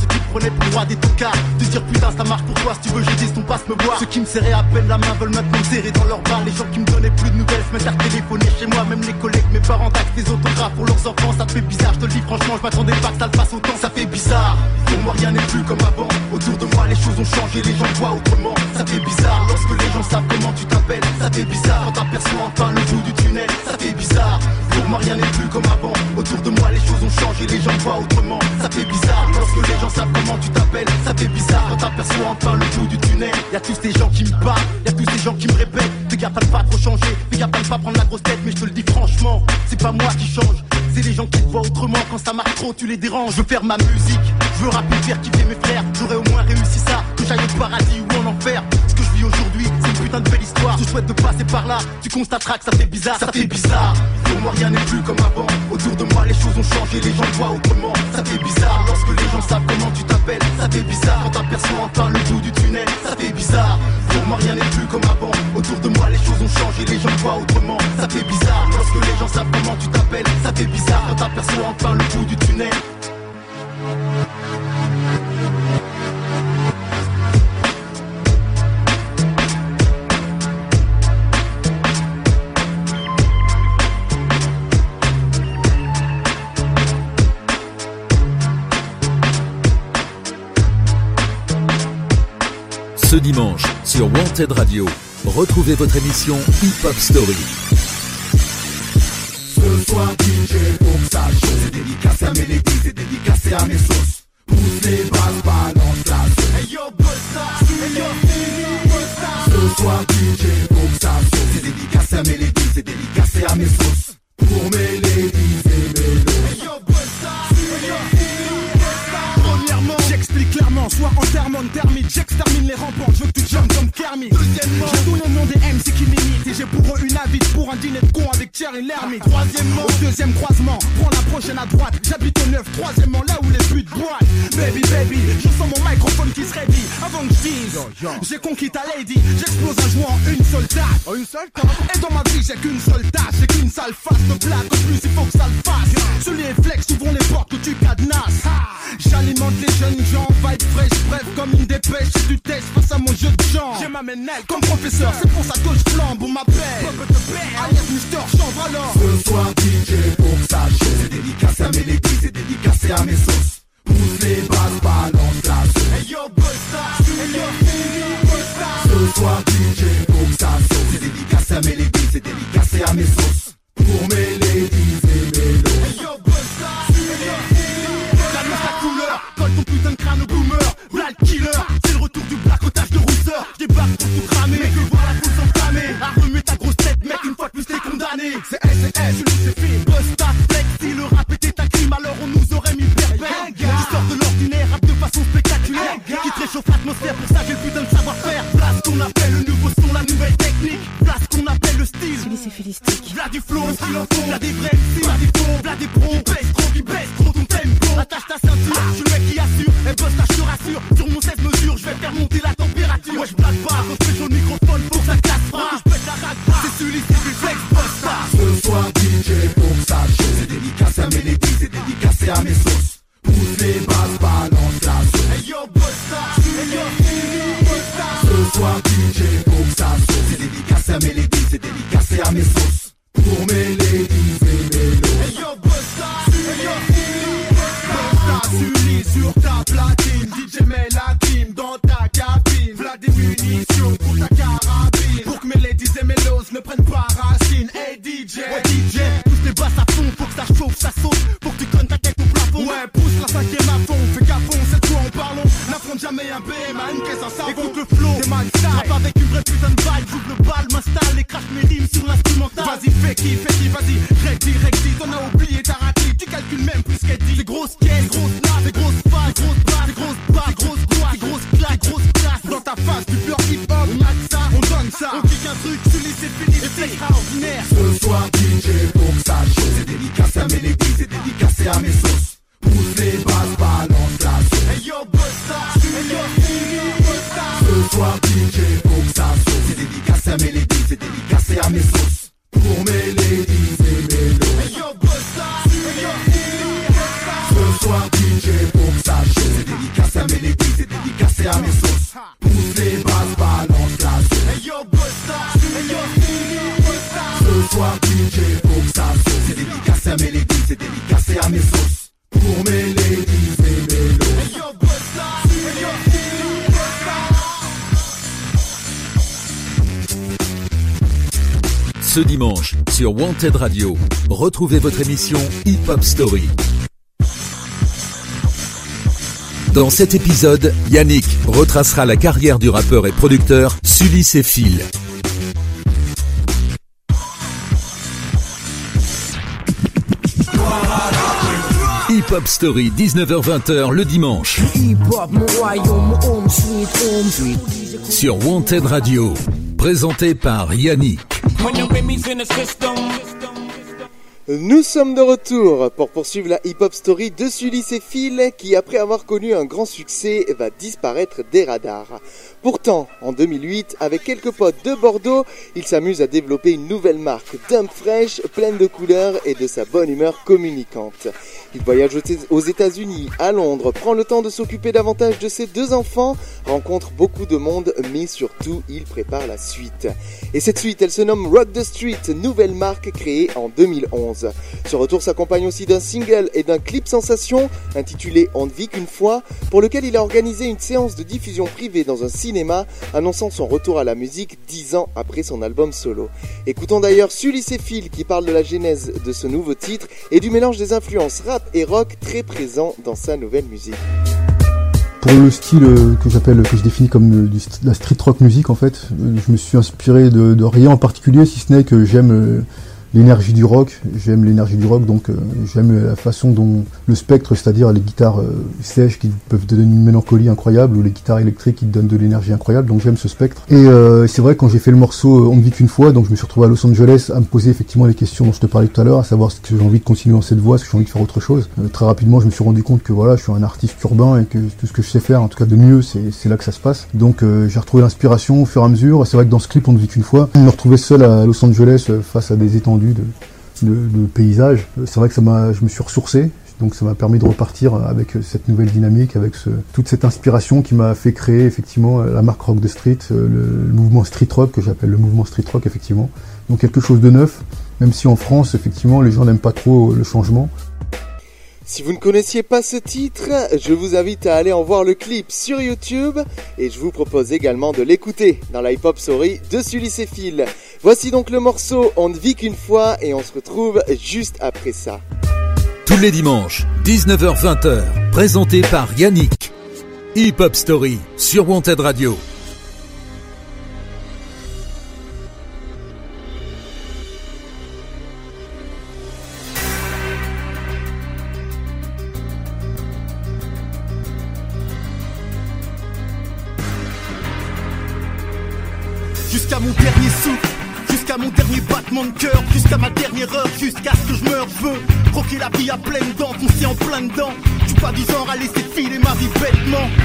ceux qui prenaient pour roi des tocards. De dire putain ça marche pour toi si tu veux j'ai ton passe me voir. Ceux qui me serraient à peine la main veulent maintenant me serrer dans leurs bras Les gens qui me donnaient plus de nouvelles se mettent à téléphoner chez moi. Même les collègues, mes parents taxent des autographes pour leurs enfants. Ça fait bizarre, je te le dis franchement je m'attendais pas que ça le fasse autant. Ça fait bizarre, pour moi rien n'est plus comme avant Les choses ont changé, les gens voient autrement. Ça fait bizarre lorsque les gens savent comment tu t'appelles. Ça fait bizarre quand t'aperçois enfin le bout du tunnel. Ça fait bizarre, pour moi rien n'est plus comme avant. Autour de moi les choses ont changé, les gens voient autrement. Ça fait bizarre lorsque les gens savent comment ça fait bizarre quand t'aperçois enfin le bout du tunnel. Y a tous ces gens qui me parlent, y a tous ces gens qui me répètent. Fais gaffe à ne pas trop changer, fais gaffe à ne pas prendre la grosse tête, mais je te le dis franchement, c'est pas moi qui change. C'est les gens qui te voient autrement quand ça marche trop, tu les déranges. Je veux faire ma musique, je veux rapper, faire kiffer mes frères. J'aurais au moins réussi ça, que j'aille au paradis ou en enfer. Ce que je vis aujourd'hui, putain de belle histoire. Je souhaite de passer par là, tu constateras que ça fait bizarre, ça fait bizarre. Pour moi, rien n'est plus comme avant. Autour de moi, les choses ont changé, les gens voient autrement. Ça fait bizarre lorsque les gens savent comment tu t'appelles. Ça fait bizarre quand t'aperçois enfin le bout du tunnel. Ça fait bizarre. Pour moi, rien n'est plus comme avant. Autour de moi, les choses ont changé, les gens voient autrement. Ça fait bizarre lorsque les gens savent comment tu t'appelles. Ça fait bizarre quand t'aperçois enfin le bout du tunnel. Dimanche, sur Wanted Radio, retrouvez votre émission Hip Hop Story. Ce soir DJ pour chauffe C'est dédicacé à mes ladies, c'est dédicacé à mes sauces Pousse les basses, balance la sauce. Hey yo Busta, hey yo Busta Ce soir DJ pour chauffe C'est dédicacé à mes ladies, c'est dédicacé à mes sauces soit enterrement de thermite, j'extermine les rampantes, je veux que tu jumps comme Kermit. Deuxièmement, je tourne au nom des MC qui m'imitent et j'ai pour eux une invite pour un dîner de con avec Thierry Lhermitte. Troisièmement, au deuxième croisement, prends la prochaine à droite, j'habite au neuf. Troisièmement, là où les putes boitent. Baby, baby, je sens mon microphone qui se rédit avant que je dise. J'ai conquis ta lady, j'explose un joint en une seule tasse. une seule Et dans ma vie, j'ai qu'une seule tâche, j'ai qu'une sale face de blague. En plus, il faut que ça le fasse. Sur les flex, ouvrons les portes que tu cadenasses. J'alimente les jeunes gens, vibe fraîche, bref, comme une dépêche. C'est du test face à mon jeu de genre. J'ai ma ménelle comme professeur, c'est pour ça que je flambe, on m'appelle. Alias Mister Ce soir DJ pour que ça C'est dédicacé à mes ladies, c'est dédicacé à mes sauces Pousse les basses, balance la sauce Hey yo, Busta, hey yo. Ce soir DJ pour que ça C'est dédicacé à mes ladies, c'est dédicacé à mes sauces Pour mes ladies et mes lots Hey yo, Busta, hey yo, la couleur, colle ton putain de crâne au boomer. Là le killer, c'est le retour du black otage de rousseur. Je débarque pour tout cramer, condamné. C'est S&S, celui c'est film. Busta, flex, si le rap était un crime, alors on nous aurait mis perpète. Tu sors de l'ordinaire, rap de façon spectaculaire. Qui te réchauffe l'atmosphère, pour ça j'ai le putain de savoir-faire. Place qu'on appelle le nouveau son, la nouvelle technique. Place qu'on appelle le style. C'est philistique. V'là du flow, ce qu'il en faut, v'là des vrais MC, v'là des pros, v'là des pros, qui baisse trop, qui baisse trop ton tempo. Attache ta ceinture, je suis le mec qui assure, et là, je te rassure. Sur mon 16 mesures, je vais faire monter la température. Moi je blague pas, quand je fais sur le microphone, faut que ça casse pas. Je pète la rage, c'est celui qui ça. Pousse chauffe C'est dédicacé à mes c'est dédicacé à mes sauces Pour mes. Ce dimanche, sur Wanted Radio, retrouvez votre émission Hip Hop Story. Dans cet épisode, Yannick retracera la carrière du rappeur et producteur Sully Phil. Hip Hop Story, 19h-20h le dimanche. Sur Wanted Radio, présenté par Yannick. Nous sommes de retour pour poursuivre la hip-hop story de Sully et Phil qui, après avoir connu un grand succès, va disparaître des radars. Pourtant, en 2008, avec quelques potes de Bordeaux, il s'amuse à développer une nouvelle marque, Dump pleine de couleurs et de sa bonne humeur communicante. Il voyage aux États-Unis, à Londres, prend le temps de s'occuper davantage de ses deux enfants, rencontre beaucoup de monde, mais surtout, il prépare la suite. Et cette suite, elle se nomme Rock the Street, nouvelle marque créée en 2011. Ce retour s'accompagne aussi d'un single et d'un clip sensation intitulé On ne vit qu'une fois, pour lequel il a organisé une séance de diffusion privée dans un cinéma, annonçant son retour à la musique dix ans après son album solo. Écoutons d'ailleurs Sully Phil qui parle de la genèse de ce nouveau titre et du mélange des influences rap et rock très présent dans sa nouvelle musique. Pour le style euh, que j'appelle, que je définis comme euh, la street rock musique en fait, euh, je me suis inspiré de, de rien en particulier, si ce n'est que j'aime l'énergie du rock. J'aime l'énergie du rock, donc euh, j'aime la façon dont le spectre, c'est-à-dire les guitares euh, sèches qui peuvent te donner une mélancolie incroyable ou les guitares électriques qui te donnent de l'énergie incroyable. Donc j'aime ce spectre. Et euh, c'est vrai quand j'ai fait le morceau On ne vit qu'une fois, donc je me suis retrouvé à Los Angeles à me poser effectivement les questions dont je te parlais tout à l'heure, à savoir si j'ai envie de continuer dans cette voie, si j'ai envie de faire autre chose. très rapidement, je me suis rendu compte que voilà, je suis un artiste urbain et que tout ce que je sais faire, en tout cas de mieux, c'est là que ça se passe. Donc j'ai retrouvé l'inspiration au fur et à mesure. C'est vrai que dans ce clip On ne vit qu'une fois, je me retrouvais seul à Los Angeles face à des étendues de, de, paysage. C'est vrai que ça m'a, je me suis ressourcé, donc ça m'a permis de repartir avec cette nouvelle dynamique, avec toute cette inspiration qui m'a fait créer effectivement la marque Rock de Street, euh, le mouvement Street Rock que j'appelle le mouvement Street Rock effectivement. Donc quelque chose de neuf, même si en France effectivement les gens n'aiment pas trop le changement. Si vous ne connaissiez pas ce titre, je vous invite à aller en voir le clip sur YouTube et je vous propose également de l'écouter dans la hip-hop story de Sully Phil. Voici donc le morceau On ne vit qu'une fois et on se retrouve juste après ça. Tous les dimanches, 19h-20h, présenté par Yannick. Hip Hop Story sur Wanted Radio. Bêtement.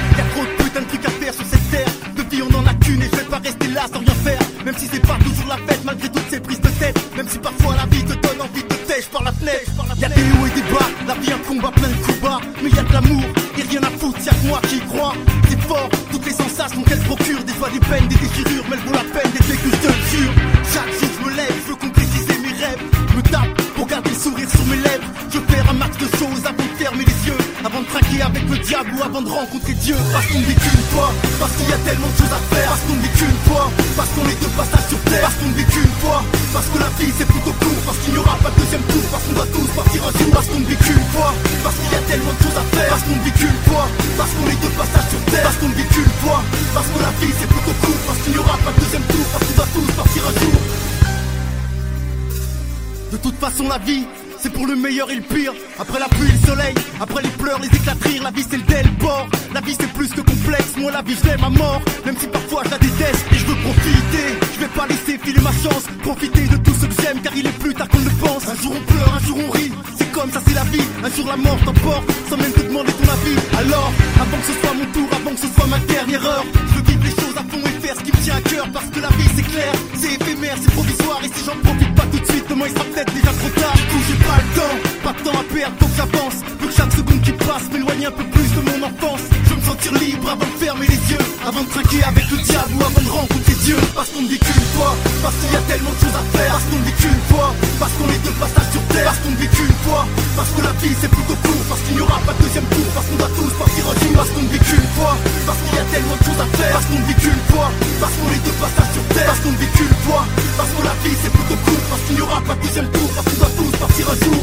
Parce qu'on doit tous partir un jour. Parce qu'on ne vit qu'une fois, parce qu'il y a tellement de choses à faire. Parce qu'on ne vit qu'une fois, parce qu'on est de passage sur terre. Parce qu'on ne vit qu'une fois, parce que la vie c'est plutôt court, parce qu'il n'y aura pas de deuxième tour, parce qu'on doit tous partir un jour.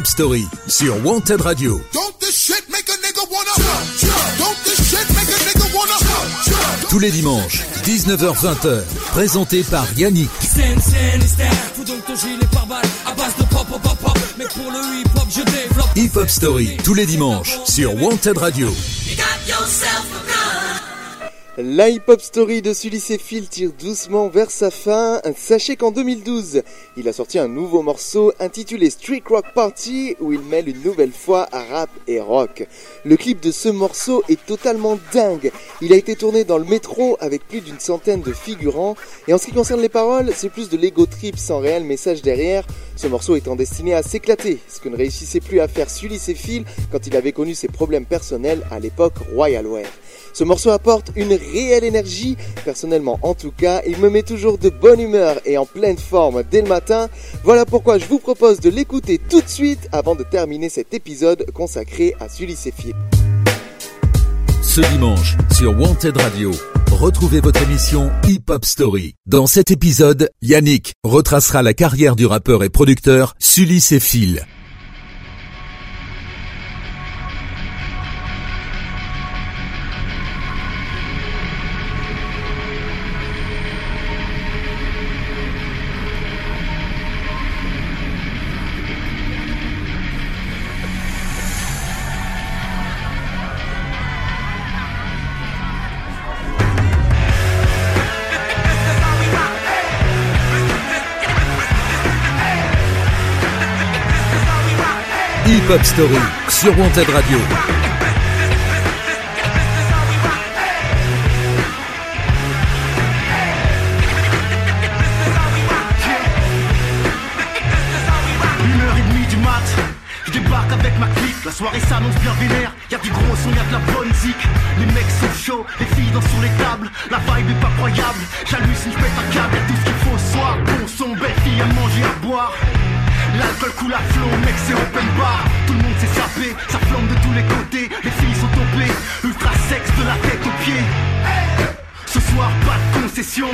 Hip Hop Story sur Wanted Radio. Tous les dimanches, 19h-20h, présenté par Yannick. Hip Hop Story, tous les dimanches, sur Wanted Radio. La hip-hop story de Sully Phil tire doucement vers sa fin. Sachez qu'en 2012, il a sorti un nouveau morceau intitulé Street Rock Party où il mêle une nouvelle fois rap et rock. Le clip de ce morceau est totalement dingue. Il a été tourné dans le métro avec plus d'une centaine de figurants. Et en ce qui concerne les paroles, c'est plus de l'ego trip sans réel message derrière. Ce morceau étant destiné à s'éclater, ce que ne réussissait plus à faire Sully Phil quand il avait connu ses problèmes personnels à l'époque Royal Wear. Ce morceau apporte une réelle énergie, personnellement en tout cas, il me met toujours de bonne humeur et en pleine forme dès le matin. Voilà pourquoi je vous propose de l'écouter tout de suite avant de terminer cet épisode consacré à Sully Phil. Ce dimanche, sur Wanted Radio, retrouvez votre émission Hip Hop Story. Dans cet épisode, Yannick retracera la carrière du rappeur et producteur Sully Phil. Hip Hop Story sur Wanted Radio. Une heure et demie du mat, je débarque avec ma clique. La soirée s'annonce bien vénère. Y'a du gros son, y'a de la bonne zik. Les mecs sont chauds, les filles dansent sur les tables. La vibe est pas croyable. J'hallucine, je pète un câble, y'a tout ce qu'il faut soir. Bon son, belle fille à manger, à boire. L'alcool coule à flot, mec c'est open bar. Tout le monde s'est sapé, ça flambe de tous les côtés. Les filles sont tombées, ultra sexe de la tête aux pieds. Ce soir pas de concession.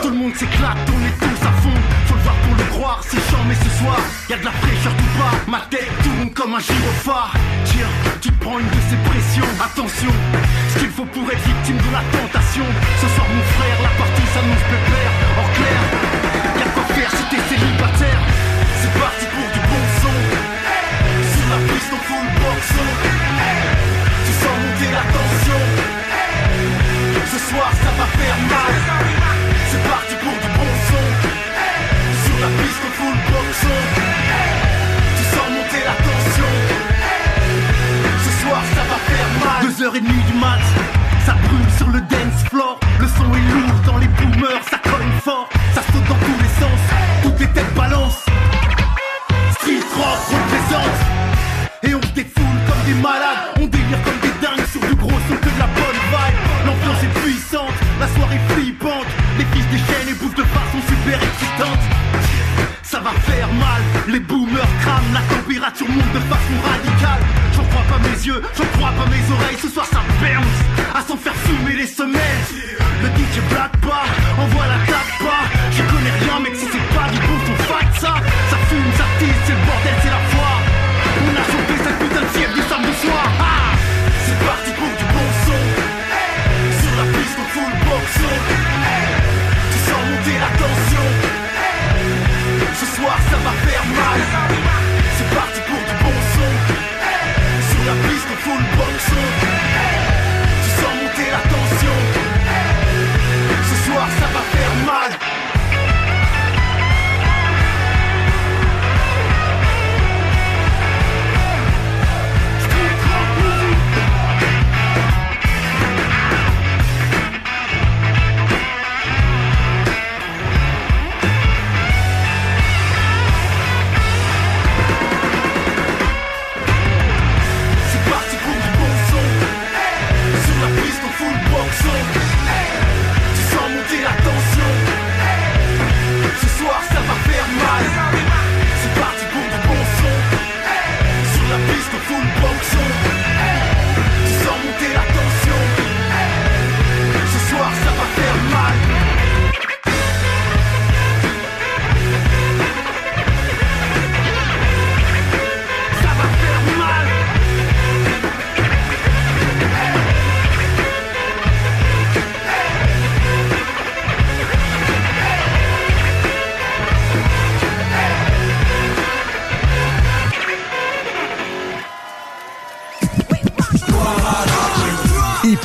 Tout le monde s'éclate, on est tous à fond. Faut le voir pour le croire, c'est chiant mais ce soir y a de la fraîcheur tout bas, ma tête tourne comme un gyrophare. Tiens, tu prends une de ces pressions. Attention, ce qu'il faut pour être victime de la tentation. Ce soir mon frère, la partie s'annonce pépère. En clair, y'a quoi faire si t'es célibataire c'est parti pour du bon son. Sur la piste on full boxon. Tu sens monter la tension. Ce soir ça va faire mal. C'est parti pour du bon son. Sur la piste on full boxon. Tu sens monter la tension. Ce soir ça va faire mal. Deux heures et demie du mat. Ça brûle sur le dance floor. Le son est lourd dans les boomers Ça cogne fort, la température monte de façon radicale. J'en crois pas mes yeux, j'en crois pas mes oreilles, ce soir ça bounce, à s'en faire fumer les semelles. Le DJ blague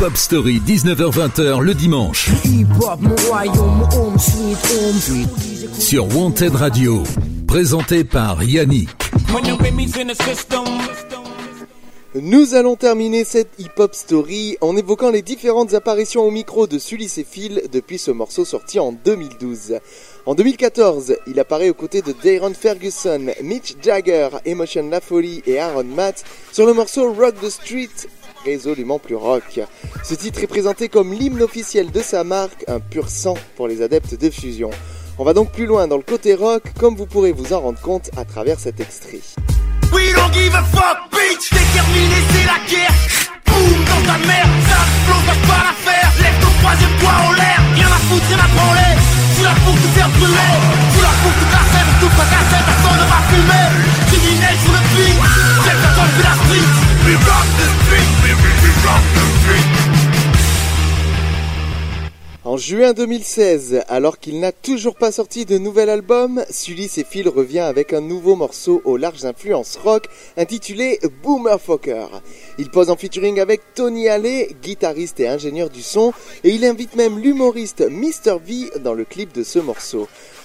Hop Story, 19h-20h le dimanche. Sur Wanted Radio, présenté par Yannick. Nous allons terminer cette hip-hop story en évoquant les différentes apparitions au micro de Sully et Phil depuis ce morceau sorti en 2012. En 2014, il apparaît aux côtés de Dayron Ferguson, Mitch Jagger, Emotion La Folie et Aaron Matt sur le morceau Rock the Street, résolument plus rock. Ce titre est présenté comme l'hymne officiel de sa marque, un pur sang pour les adeptes de fusion. On va donc plus loin dans le côté rock, comme vous pourrez vous en rendre compte à travers cet extrait. We don't give a fuck, bitch. Déterminé, c'est la guerre. Boum, dans ta mère Ça lâche pas l'affaire Lève ton troisième doigt en l'air. Rien à foutre, rien à branler Tu la pour te faire brûler Tu la pour te casser, pour tout fracasser Personne ne va fumer. Criminel sur le beat Quel que soit la street En juin 2016, alors qu'il n'a toujours pas sorti de nouvel album, Sully et revient avec un nouveau morceau aux larges influences rock intitulé Boomerfucker. Il pose en featuring avec Tony Alley, guitariste et ingénieur du son, et il invite même l'humoriste Mr. V dans le clip de ce morceau.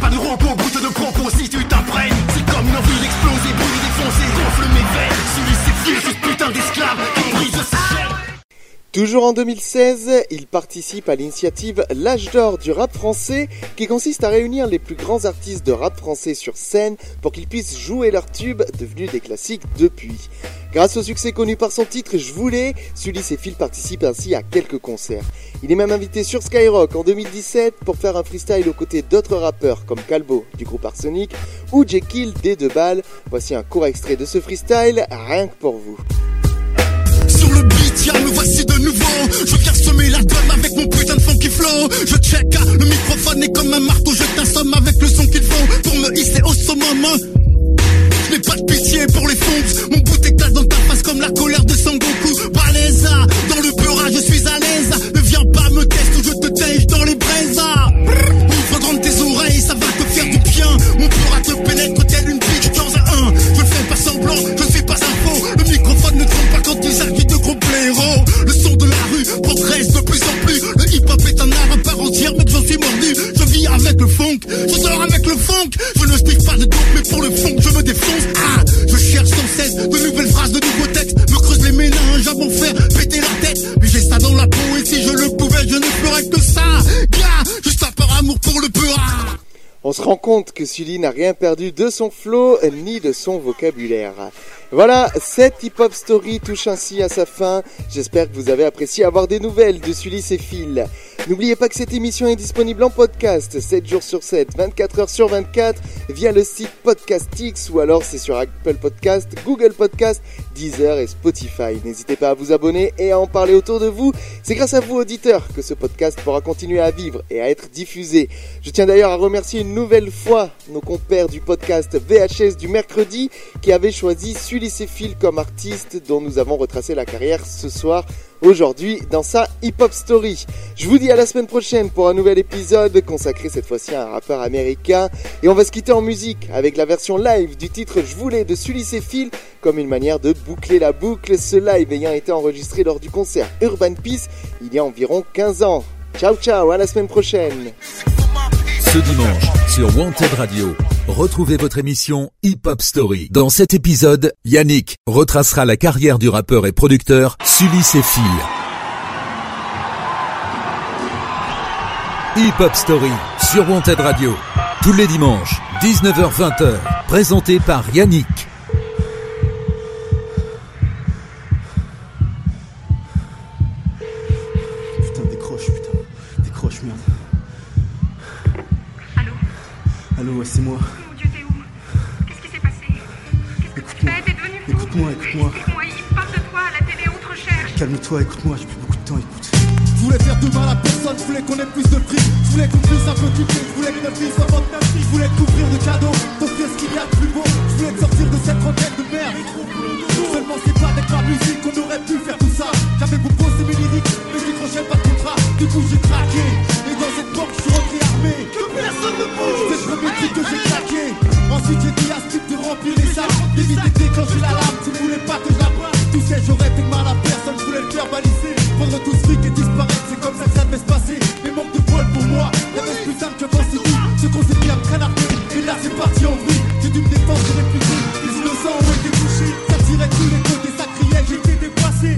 pas de repos, brute de propos. Si tu Toujours en 2016, il participe à l'initiative L'âge d'or du rap français qui consiste à réunir les plus grands artistes de rap français sur scène pour qu'ils puissent jouer leurs tubes devenus des classiques depuis. Grâce au succès connu par son titre Je voulais, Sully et Phil participent ainsi à quelques concerts. Il est même invité sur Skyrock en 2017 pour faire un freestyle aux côtés d'autres rappeurs comme Calbo du groupe Arsenic ou Jekyll des deux balles. Voici un court extrait de ce freestyle rien que pour vous. Sur le beat, tiens, me voici de nouveau. Je viens semer la gomme avec mon putain de funky flow. Je check, ah, le microphone est comme un marteau. Je t'assomme avec le son qu'il faut pour me hisser au summum. hein. Je n'ai pas de pitié pour les fonds. Mon bout éclate dans ta face comme la colère de Sangoku. Baleza, dans le beurre, je suis Ah, je cherche sans cesse de nouvelles phrases, de nouveaux textes. Me creuse les méninges m'en faire péter la tête. Mais j'ai ça dans la peau, et si je le pouvais, je ne ferais que ça. Gars, juste un par amour pour le peu. Ah. On se rend compte que Sully n'a rien perdu de son flow ni de son vocabulaire. Voilà, cette hip-hop story touche ainsi à sa fin. J'espère que vous avez apprécié avoir des nouvelles de Sully et Phil. N'oubliez pas que cette émission est disponible en podcast 7 jours sur 7, 24 heures sur 24 via le site Podcastix ou alors c'est sur Apple Podcast, Google Podcast, Deezer et Spotify. N'hésitez pas à vous abonner et à en parler autour de vous. C'est grâce à vous auditeurs que ce podcast pourra continuer à vivre et à être diffusé. Je tiens d'ailleurs à remercier une nouvelle fois nos compères du podcast VHS du mercredi qui avaient choisi Sully et Phil comme artistes dont nous avons retracé la carrière ce soir aujourd'hui dans sa hip-hop story. Je vous dis à la semaine prochaine pour un nouvel épisode consacré cette fois-ci à un rappeur américain et on va se quitter en musique avec la version live du titre Je voulais de Sully Phil comme une manière de boucler la boucle, ce live ayant été enregistré lors du concert Urban Peace il y a environ 15 ans. Ciao ciao, à la semaine prochaine. Ce dimanche, sur Wanted Radio, retrouvez votre émission Hip Hop Story. Dans cet épisode, Yannick retracera la carrière du rappeur et producteur Sully Phil. Hip Hop Story sur Wanted Radio. Tous les dimanches, 19h-20h. Présenté par Yannick. Putain, décroche, Écoute-moi, écoute-moi. Explique-moi, il parle de toi à la télé, on te recherche. Calme-toi, écoute-moi, j'ai plus beaucoup de temps, écoute. voulais faire de mal à personne, je voulais qu'on ait plus de fric. Je voulais qu'on puisse un peu kiffer, je voulais que notre vie soit votre Je voulais couvrir de cadeaux, t'offrir ce qu'il y a de plus beau. Je voulais te sortir de cette requête de merde. Seulement c'est pas avec ma musique qu'on aurait pu faire tout ça. J'avais proposé mes lyriques, mais je décrochais pas de contrat. Du coup j'ai craqué, et dans cette banque je suis rentré armé. Que personne ne bouge C'est le premier truc que j'ai craqué. Remplir salles, d'éviter de déclencher l'alarme. Tu voulais pas que je la. Tu sais j'aurais fait mal à personne, je voulais le faire baliser. Prendre tout ce fric et disparaître, c'est comme ça que ça devait se passer. Mais manque de poil pour moi, y'avait plus simple que pensé dit. Ce qu'on s'est bien canardé, et là c'est parti en vrille. J'ai dû me défendre, j'ai réfléchi. Les innocents ont été touchés, ça tirait tous les côtés, ça criait, été dépassé.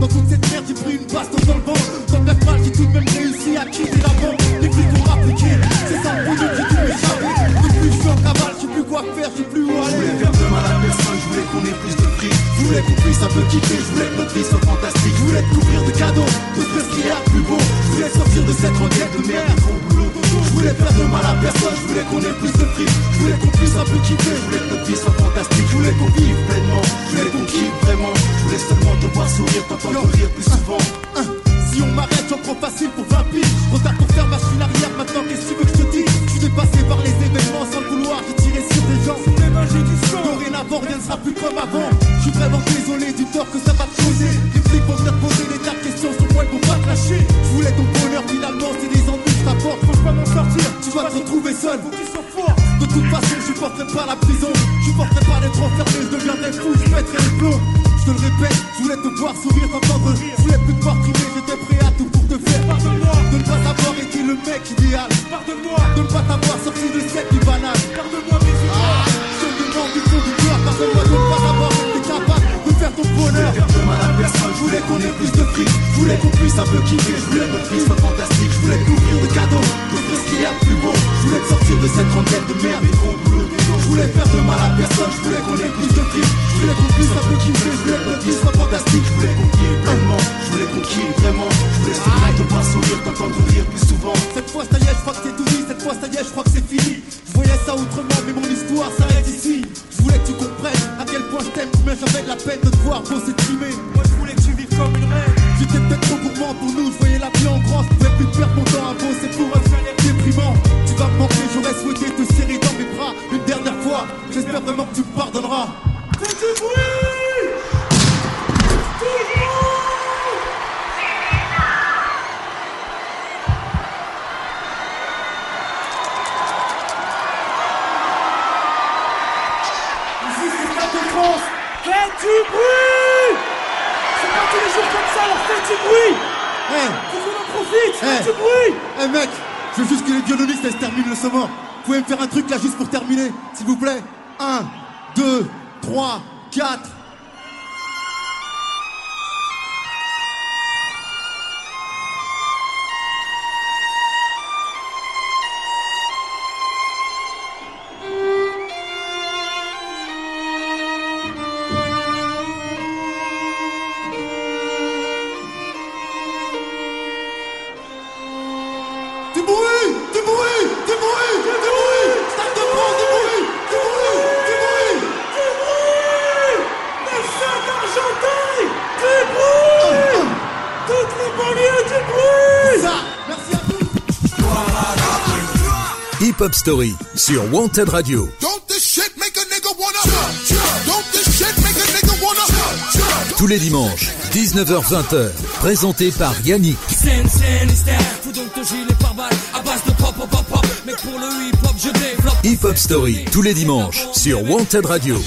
Dans toute cette merde, j'ai pris une baston dans le ventre. La balle, j'ai tout de même réussi à quitter la voulais qu'on puisse un peu kiffer, je voulais que notre vie soit fantastique. Je voulais te couvrir de cadeaux, tout ce qu'il y a de plus beau. Je voulais sortir de cette requête de merde, gros boulot. Je voulais faire de mal à personne, je voulais qu'on ait plus de prix. Je voulais qu'on puisse un peu kiffer, je voulais que notre vie soit fantastique. Je voulais qu'on vive bruit Eh mec, je veux juste que les violonistes elles se terminent le saumon. Vous pouvez me faire un truc là juste pour terminer, s'il vous plaît 1, 2, 3, 4. Shit make a nigga wanna Tous les dimanches, 19h-20h. Présenté par Yannick. Scène, scène, style. Fous donc ton gilet par balle à base de pop, pop, pop, pop. Mais pour le hip hop, je développe. Hip Hop Story tous les dimanches sur Wanted Radio.